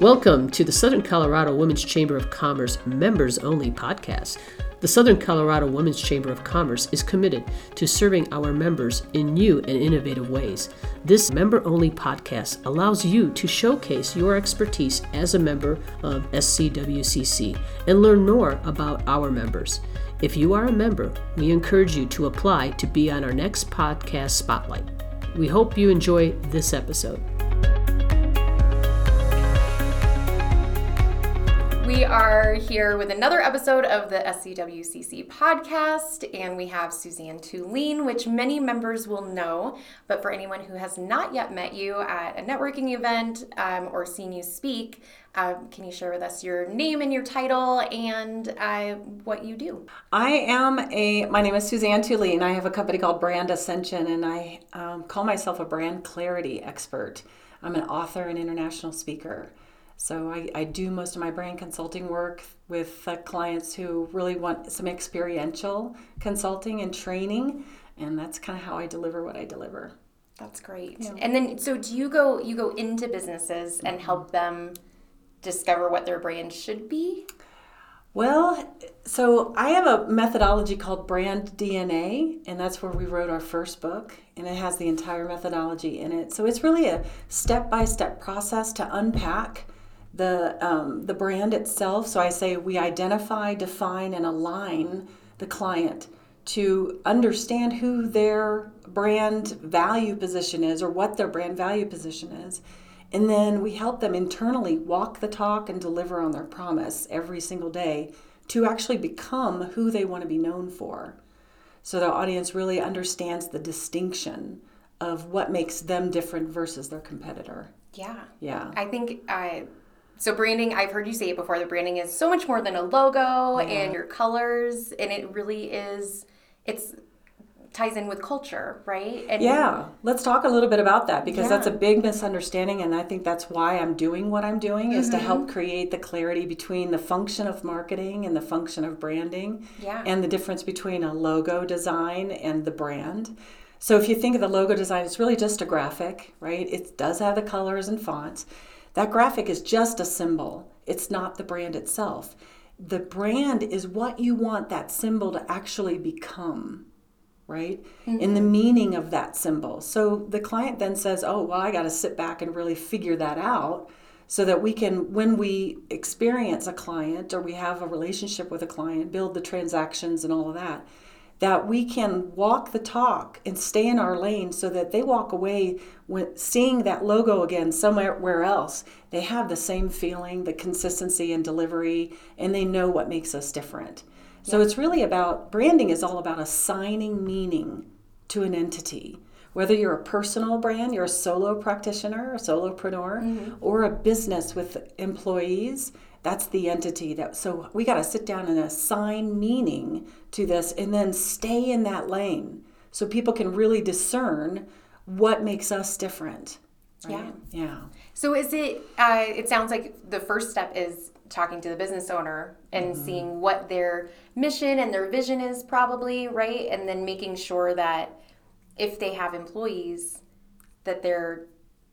Welcome to the Southern Colorado Women's Chamber of Commerce members only podcast. The Southern Colorado Women's Chamber of Commerce is committed to serving our members in new and innovative ways. This member only podcast allows you to showcase your expertise as a member of SCWCC and learn more about our members. If you are a member, we encourage you to apply to be on our next podcast spotlight. We hope you enjoy this episode. We are here with another episode of the SCWCC podcast, and we have Suzanne Tulien, which many members will know. But for anyone who has not yet met you at a networking event um, or seen you speak, uh, can you share with us your name and your title and uh, what you do? I am a, my name is Suzanne Tulien. I have a company called Brand Ascension, and I um, call myself a brand clarity expert. I'm an author and international speaker. So I, I do most of my brand consulting work with uh, clients who really want some experiential consulting and training, and that's kind of how I deliver what I deliver. That's great. Yeah. And then, so do you go you go into businesses and help them discover what their brand should be? Well, so I have a methodology called Brand DNA, and that's where we wrote our first book, and it has the entire methodology in it. So it's really a step by step process to unpack the um, the brand itself. So I say we identify, define, and align the client to understand who their brand value position is or what their brand value position is. And then we help them internally walk the talk and deliver on their promise every single day to actually become who they want to be known for. So the audience really understands the distinction of what makes them different versus their competitor. Yeah. Yeah. I think I so branding, I've heard you say it before, the branding is so much more than a logo yeah. and your colors and it really is it's ties in with culture, right? And yeah, let's talk a little bit about that because yeah. that's a big misunderstanding, and I think that's why I'm doing what I'm doing is mm-hmm. to help create the clarity between the function of marketing and the function of branding, yeah. and the difference between a logo design and the brand. So if you think of the logo design, it's really just a graphic, right? It does have the colors and fonts. That graphic is just a symbol, it's not the brand itself. The brand is what you want that symbol to actually become, right? Mm-hmm. In the meaning of that symbol. So the client then says, Oh, well, I got to sit back and really figure that out so that we can, when we experience a client or we have a relationship with a client, build the transactions and all of that that we can walk the talk and stay in our lane so that they walk away when seeing that logo again somewhere else they have the same feeling the consistency and delivery and they know what makes us different yeah. so it's really about branding is all about assigning meaning to an entity whether you're a personal brand you're a solo practitioner a solopreneur mm-hmm. or a business with employees that's the entity that so we got to sit down and assign meaning to this and then stay in that lane so people can really discern what makes us different right? yeah yeah so is it uh, it sounds like the first step is talking to the business owner and mm-hmm. seeing what their mission and their vision is probably right and then making sure that if they have employees that they're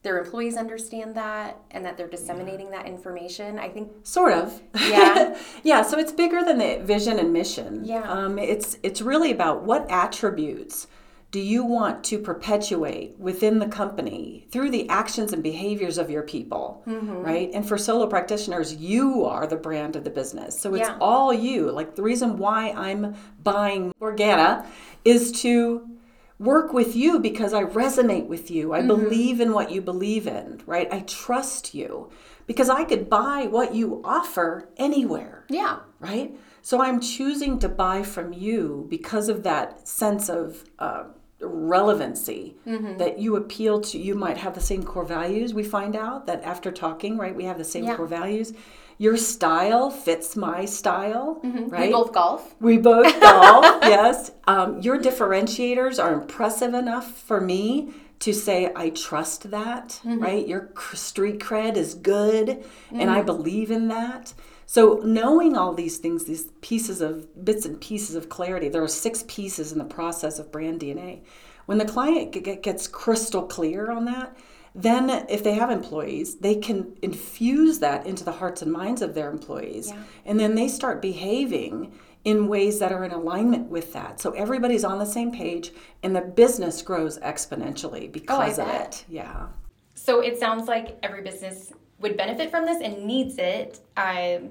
their employees understand that and that they're disseminating yeah. that information i think sort of yeah yeah so it's bigger than the vision and mission yeah um, it's it's really about what attributes do you want to perpetuate within the company through the actions and behaviors of your people mm-hmm. right and for solo practitioners you are the brand of the business so it's yeah. all you like the reason why i'm buying organa is to work with you because I resonate with you. I mm-hmm. believe in what you believe in, right? I trust you because I could buy what you offer anywhere. Yeah. Right? So I'm choosing to buy from you because of that sense of uh, relevancy mm-hmm. that you appeal to. You might have the same core values. We find out that after talking, right, we have the same yeah. core values your style fits my style, mm-hmm. right? We both golf. We both golf, yes. Um, your differentiators are impressive enough for me to say I trust that, mm-hmm. right? Your street cred is good, mm-hmm. and I mm-hmm. believe in that. So knowing all these things, these pieces of bits and pieces of clarity, there are six pieces in the process of brand DNA. When the client gets crystal clear on that, then if they have employees they can infuse that into the hearts and minds of their employees Yeah. and then they start behaving in ways that are in alignment with that so everybody's on the same page and the business grows exponentially because of it yeah So it sounds like every business would benefit from this and needs it. Um,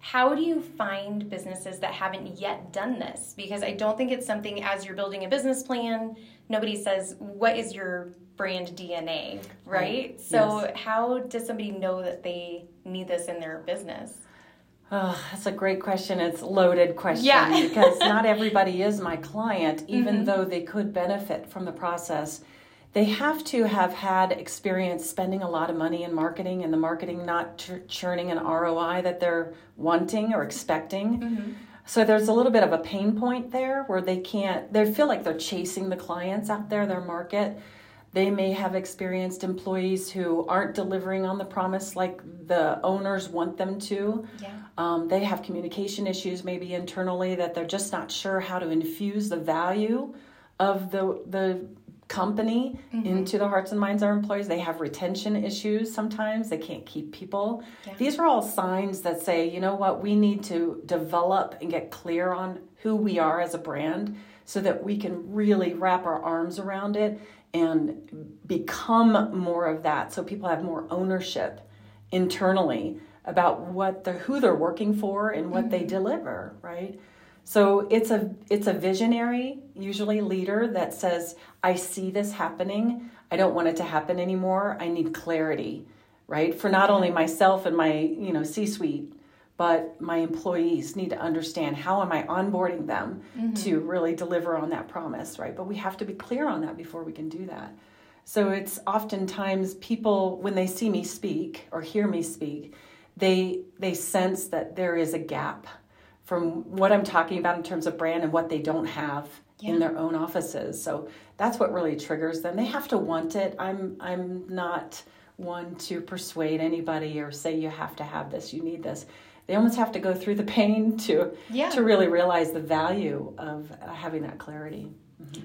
how do you find businesses that haven't yet done this? Because I don't think it's something as you're building a business plan, nobody says, What is your brand DNA? Right? So, how does somebody know that they need this in their business? Oh, that's a great question. It's a loaded question Yeah. because not everybody is my client, even Mm-hmm. though they could benefit from the process. They have to have had experience spending a lot of money in marketing and the marketing not ch- churning an ROI that they're wanting or expecting. Mm-hmm. So there's a little bit of a pain point there where they can't, they feel like they're chasing the clients out there, their market. They may have experienced employees who aren't delivering on the promise like the owners want them to. Yeah. Um, they have communication issues maybe internally that they're just not sure how to infuse the value of the the company into the hearts and minds of our employees. They have retention issues sometimes. They can't keep people. These are all signs that say, you know what, we need to develop and get clear on who we are as a brand so that we can really wrap our arms around it and become more of that so people have more ownership internally about what they're who they're working for and what they mm-hmm. deliver right? So it's a it's a visionary usually leader that says i see this happening. I don't want it to happen anymore. I need clarity right? For not only mm-hmm. myself and my you know c suite but my employees need to understand how am i onboarding them mm-hmm. to really deliver on that promise right but we have to be clear on that before we can do that so it's oftentimes people when they see me speak or hear me speak, they they sense that there is a gap from what I'm talking about in terms of brand and what they don't have in their own offices. So that's what really triggers them. They have to want it. I'm I'm not one to persuade anybody or say you have to have this, you need this. They almost have to go through the pain to Yeah. to really realize the value of having that clarity.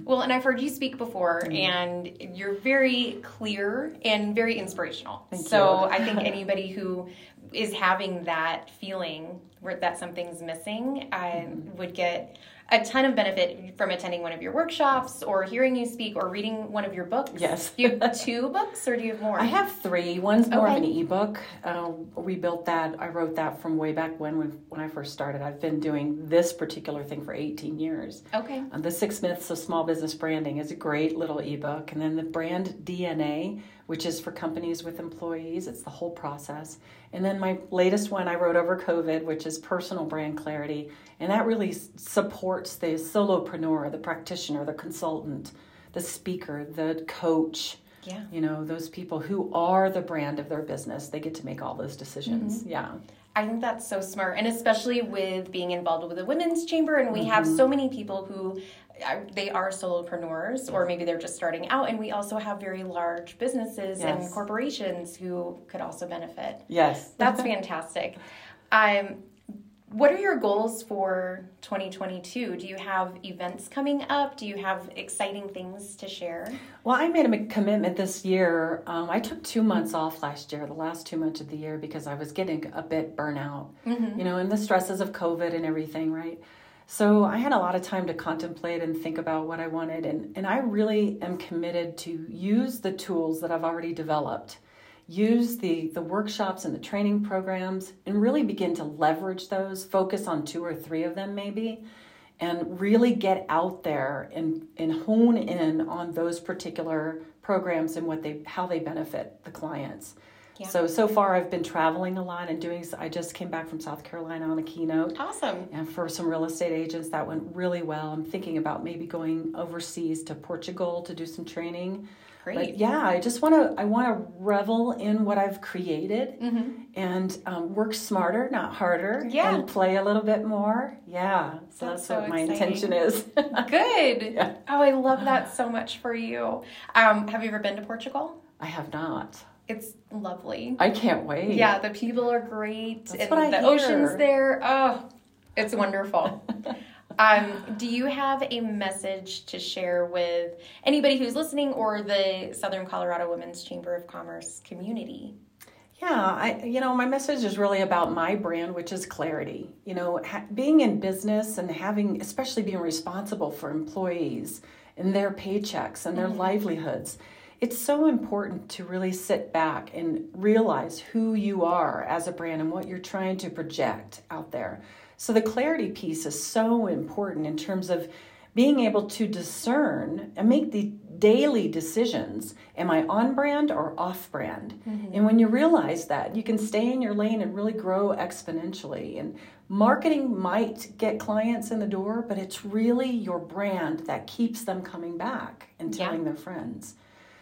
Well, and I've heard you speak before, and you're very clear and very inspirational. Thank so. I think anybody who is having that feeling where that something's missing I Mm-hmm. would get a ton of benefit from attending one of your workshops or hearing you speak or reading one of your books. Yes. Do you have two books or do you have more? I have three. One's more of an ebook. Uh, we built that. I wrote that from way back when, when when I first started. I've been doing this particular thing for 18 years. Okay. Uh, the Six Myths of Small Business Branding is a great little ebook, and then the Brand DNA, which is for companies with employees. It's the whole process. And then my latest one I wrote over COVID, which is Personal Brand Clarity, and that really supports the solopreneur, the practitioner, the consultant, the speaker, the coach. Yeah. You know, those people who are the brand of their business, they get to make all those decisions. Mm-hmm. Yeah. I think that's so smart, and especially with being involved with the women's chamber, and we have mm-hmm. so many people who they are solopreneurs, or maybe they're just starting out, and we also have very large businesses and corporations who could also benefit. Yes. That's fantastic. Um, what are your goals for 2022? Do you have events coming up? Do you have exciting things to share? Well, I made a commitment this year. Um, I took two months off last year, the last two months of the year, because I was getting a bit burnout, you know, and the stresses of COVID and everything, right? So I had a lot of time to contemplate and think about what I wanted. And, and I really am committed to use the tools that I've already developed, use the, the workshops and the training programs, and really begin to leverage those, focus on two or three of them maybe and really get out there and, and hone in on those particular programs and what they how they benefit the clients. Yeah. So so far I've been traveling a lot and doing I just came back from South Carolina on a keynote Awesome. and for some real estate agents that went really well. I'm thinking about maybe going overseas to Portugal to do some training. Great. But yeah, I just want to I want to revel in what I've created Mm-hmm. and um, work smarter, not harder, Yeah. and play a little bit more. Yeah, so That's that's, so what my exciting. intention is. Good. Yeah. Oh, I love that so much for you. Um, have you ever been to Portugal? I have not. It's lovely. I can't wait. Yeah, the people are great, That's and what I the hear. ocean's there. Oh, it's wonderful. Um, do you have a message to share with anybody who's listening or the Southern Colorado Women's Chamber of Commerce community? Yeah, I you know my message is really about my brand, which is clarity. You know, ha- being in business and having, especially being responsible for employees and their paychecks and their mm-hmm. livelihoods. It's so important to really sit back and realize who you are as a brand and what you're trying to project out there. So the clarity piece is so important in terms of being able to discern and make the daily decisions am i on brand or off brand mm-hmm. and when you realize that you can stay in your lane and really grow exponentially and marketing might get clients in the door but it's really your brand that keeps them coming back and telling yeah. their friends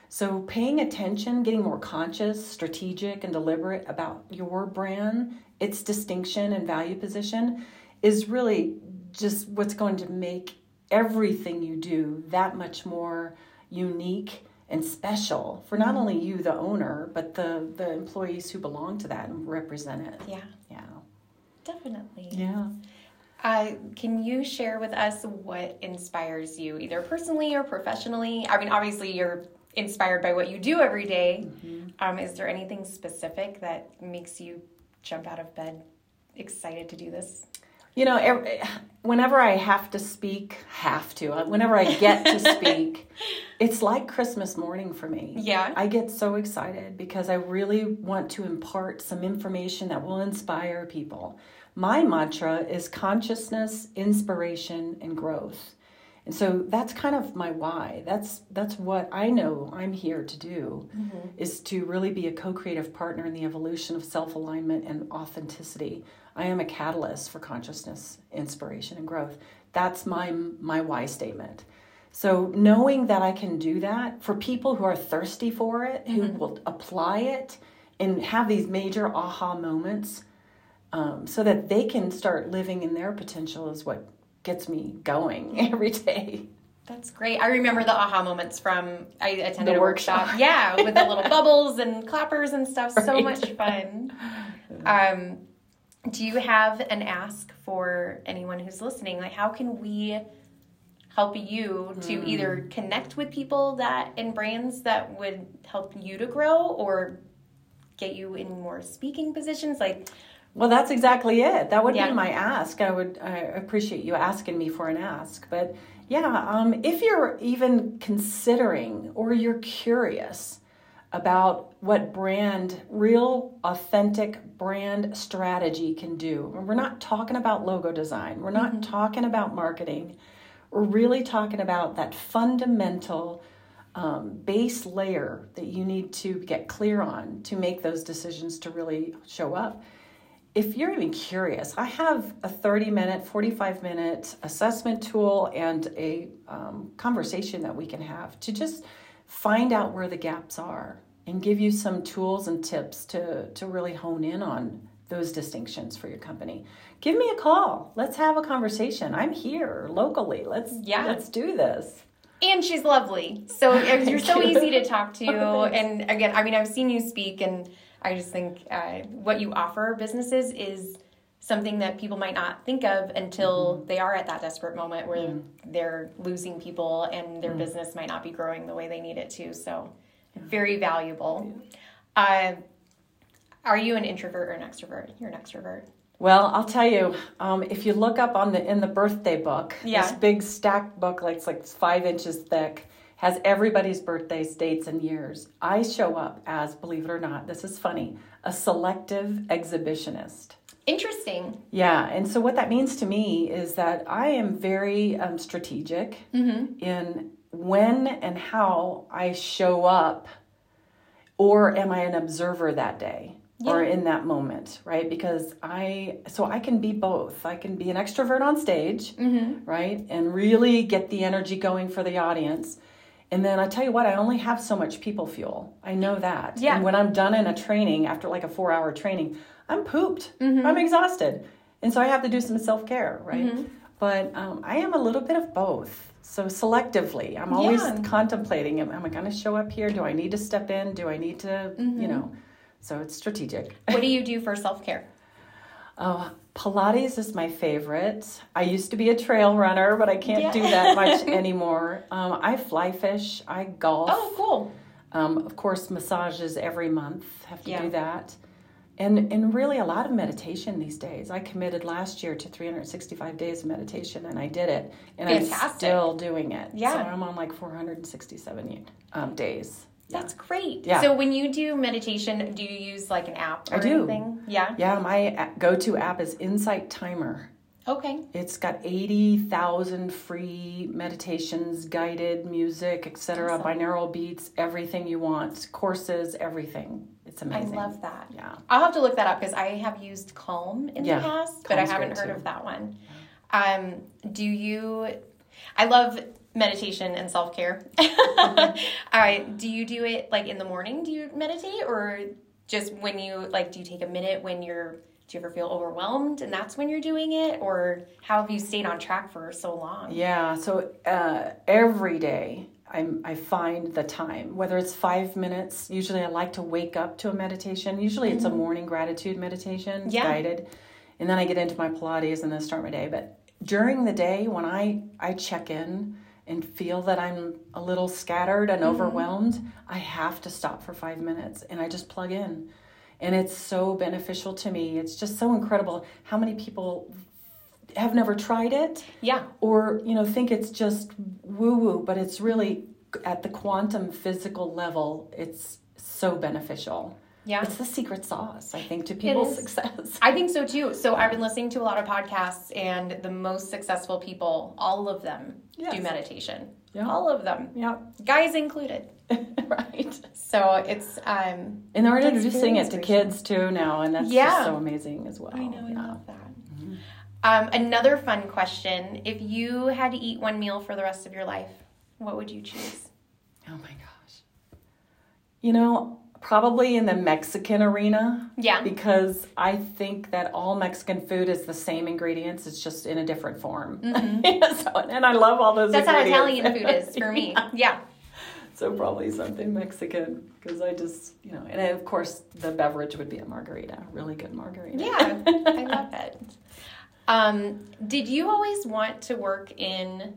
so paying attention getting more conscious strategic and deliberate about your brand its distinction and value position is really just what's going to make everything you do that much more unique and special for not only you the owner but the the employees who belong to that and represent it. Yeah. Yeah. Definitely. Yeah. Uh, can you share with us what inspires you either personally or professionally? I mean obviously you're inspired by what you do every day. Mm-hmm. Um, is there anything specific that makes you jump out of bed excited to do this you know, every, whenever I have to speak, have to, uh, whenever I get to speak, it's like Christmas morning for me. Yeah. I get so excited because I really want to impart some information that will inspire people. My mantra is consciousness, inspiration, and growth. And so that's kind of my why. That's that's what I know I'm here to do mm-hmm. is to really be a co-creative partner in the evolution of self-alignment and authenticity. I am a catalyst for consciousness, inspiration and growth. That's my my why statement. So knowing that I can do that for people who are thirsty for it, mm-hmm. who will apply it and have these major aha moments um, so that they can start living in their potential is what gets me going every day. That's great. I remember the aha moments from I attended the a workshop. workshop. Yeah, with the little bubbles and clappers and stuff. Right. So much fun. Um, do you have an ask for anyone who's listening? Like, how can we help you to mm. either connect with people that in brands that would help you to grow or get you in more speaking positions? Like, well, that's exactly it. That would yeah. be my ask. I would I appreciate you asking me for an ask. But yeah, um, if you're even considering or you're curious about what brand, real authentic brand strategy can do, we're not talking about logo design, we're not mm-hmm. talking about marketing. We're really talking about that fundamental um, base layer that you need to get clear on to make those decisions to really show up if you're even curious, I have a 30 minute, 45 minute assessment tool and a um, conversation that we can have to just find out where the gaps are and give you some tools and tips to, to really hone in on those distinctions for your company. Give me a call. Let's have a conversation. I'm here locally. Let's yeah. let's do this. And she's lovely. So you're so easy to talk to. Oh, and again, I mean, I've seen you speak and I just think uh, what you offer businesses is something that people might not think of until mm-hmm. they are at that desperate moment where mm-hmm. they're losing people and their mm-hmm. business might not be growing the way they need it to. So, very valuable. Uh, are you an introvert or an extrovert? You're an extrovert. Well, I'll tell you, um, if you look up on the in the birthday book, yeah. this big stacked book, like it's like five inches thick, has everybody's birthdays, dates, and years. I show up as, believe it or not, this is funny, a selective exhibitionist. Interesting. Yeah, and so what that means to me is that I am very um, strategic mm-hmm. in when and how I show up, or am I an observer that day? Yeah. or in that moment, right? Because I, so I can be both. I can be an extrovert on stage, mm-hmm. right? And really get the energy going for the audience. And then I tell you what, I only have so much people fuel. I know that. Yeah. And when I'm done in a training, after like a four hour training, I'm pooped. Mm-hmm. I'm exhausted. And so I have to do some self care, right? Mm-hmm. But um, I am a little bit of both. So selectively, I'm always yeah. contemplating am, am I going to show up here? Do I need to step in? Do I need to, mm-hmm. you know? So it's strategic. What do you do for self care? Oh, Pilates is my favorite. I used to be a trail runner, but I can't Yeah. do that much anymore. Um, I fly fish. I golf. Oh, cool. Um, of course, massages every month. Have to Yeah. do that. And, and really a lot of meditation these days. I committed last year to 365 days of meditation and I did it. And I'm still doing it. Yeah. So I'm on like 467 um, days. Yeah. That's great. Yeah. So when you do meditation, do you use like an app or I do. anything? Yeah. Yeah, my go to app is Insight Timer. Okay. It's got 80,000 free meditations, guided music, etc., Awesome. binaural beats, everything you want, courses, everything. It's amazing. I love that. Yeah. I'll have to look that up because I have used Calm in Yeah, the past, but I haven't heard too. of that one. Um, do you? I love meditation and self care. All right. Do you do it like in the morning? Do you meditate, or just when you like? Do you take a minute when you're? Do you ever feel overwhelmed and that's when you're doing it, or how have you stayed on track for so long? Yeah, so uh, every day I'm, I find the time, whether it's five minutes. Usually I like to wake up to a meditation. Usually it's a morning gratitude meditation, Mm-hmm. Yeah. guided. And then I get into my Pilates and then start my day. But during the day, when I, I check in and feel that I'm a little scattered and Mm-hmm. overwhelmed, I have to stop for five minutes and I just plug in. And it's so beneficial to me. It's just so incredible how many people have never tried it Yeah. or you know think it's just woo woo but it's really at the quantum physical level it's so beneficial Yeah. it's the secret sauce i think to people's success I think so too. So I've been listening to a lot of podcasts, and the most successful people, all of them, do meditation. Yeah. All of them, yeah guys included. right So it's um. and they're introducing it to kids too now and that's Yeah. just so amazing as well I know. I love that. Um, another fun question: If you had to eat one meal for the rest of your life, what would you choose? oh my gosh you know probably in the mexican arena Yeah. because I think that all Mexican food is the same ingredients. It's just in a different form. so, and I love all those. Mm-hmm. That's how. Italian food is for me. Yeah. So probably something Mexican because I just you know, and of course the beverage would be a margarita, really good margarita. Yeah, I love it. Um, did you always want to work in?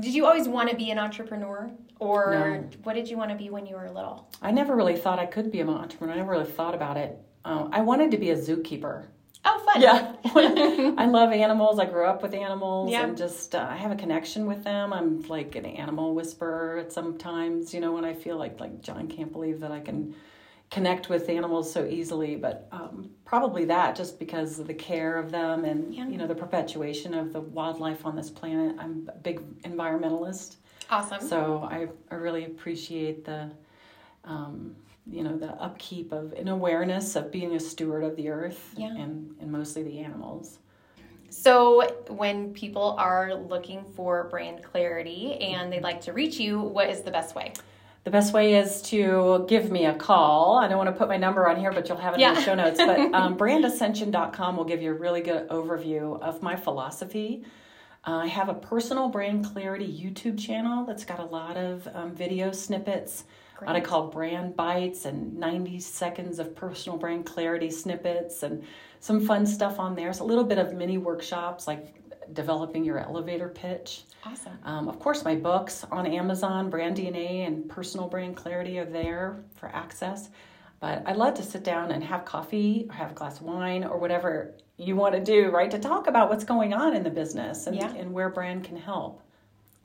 Did you always want to be an entrepreneur, or No. what did you want to be when you were little? I never really thought I could be an entrepreneur. I never really thought about it. Uh, I wanted to be a zookeeper. Oh, fun! Yeah, I love animals. I grew up with animals, Yeah. and just uh, I have a connection with them. I'm like an animal whisperer at sometimes. You know, when I feel like like John can't believe that I can connect with animals so easily, but um, probably that just because of the care of them and Yeah. you know the perpetuation of the wildlife on this planet. I'm a big environmentalist, Awesome. so I I really appreciate the. Um, you know the upkeep of an awareness of being a steward of the earth Yeah. and, and mostly the animals So, when people are looking for brand clarity and they'd like to reach you, what is the best way? The best way is to give me a call. I don't want to put my number on here, but you'll have it in the show notes. But um, brandascension.com will give you a really good overview of my philosophy. I have a personal brand clarity YouTube channel that's got a lot of um, video snippets. What I call brand bites and 90 seconds of personal brand clarity snippets and some fun stuff on there. So a little bit of mini workshops like developing your elevator pitch. Awesome. Um, of course, my books on Amazon, Brand DNA and Personal Brand Clarity are there for access. But I'd love to sit down and have coffee or have a glass of wine or whatever you want to do, right? To talk about what's going on in the business and, Yeah. and where brand can help.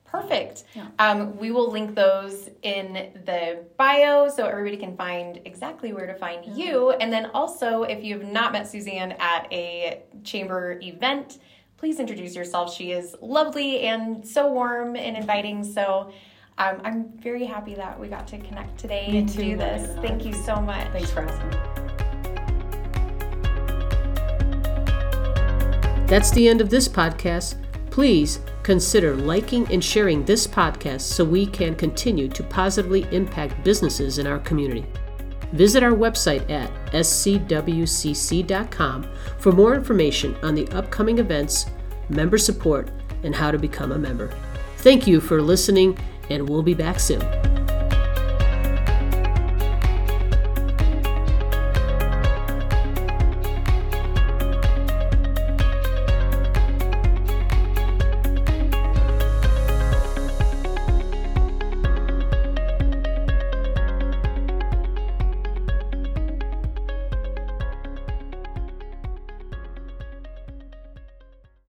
Perfect. Yeah. Um, we will link those in the bio so everybody can find exactly where to find you. And then also, if you have not met Suzanne at a chamber event, please introduce yourself. She is lovely and so warm and inviting. So um, I'm very happy that we got to connect today Me and too, do this. Thank you so much. Thanks for asking. That's the end of this podcast. Please consider liking and sharing this podcast so we can continue to positively impact businesses in our community. Visit our website at scwcc.com for more information on the upcoming events, member support, and how to become a member. Thank you for listening, and we'll be back soon.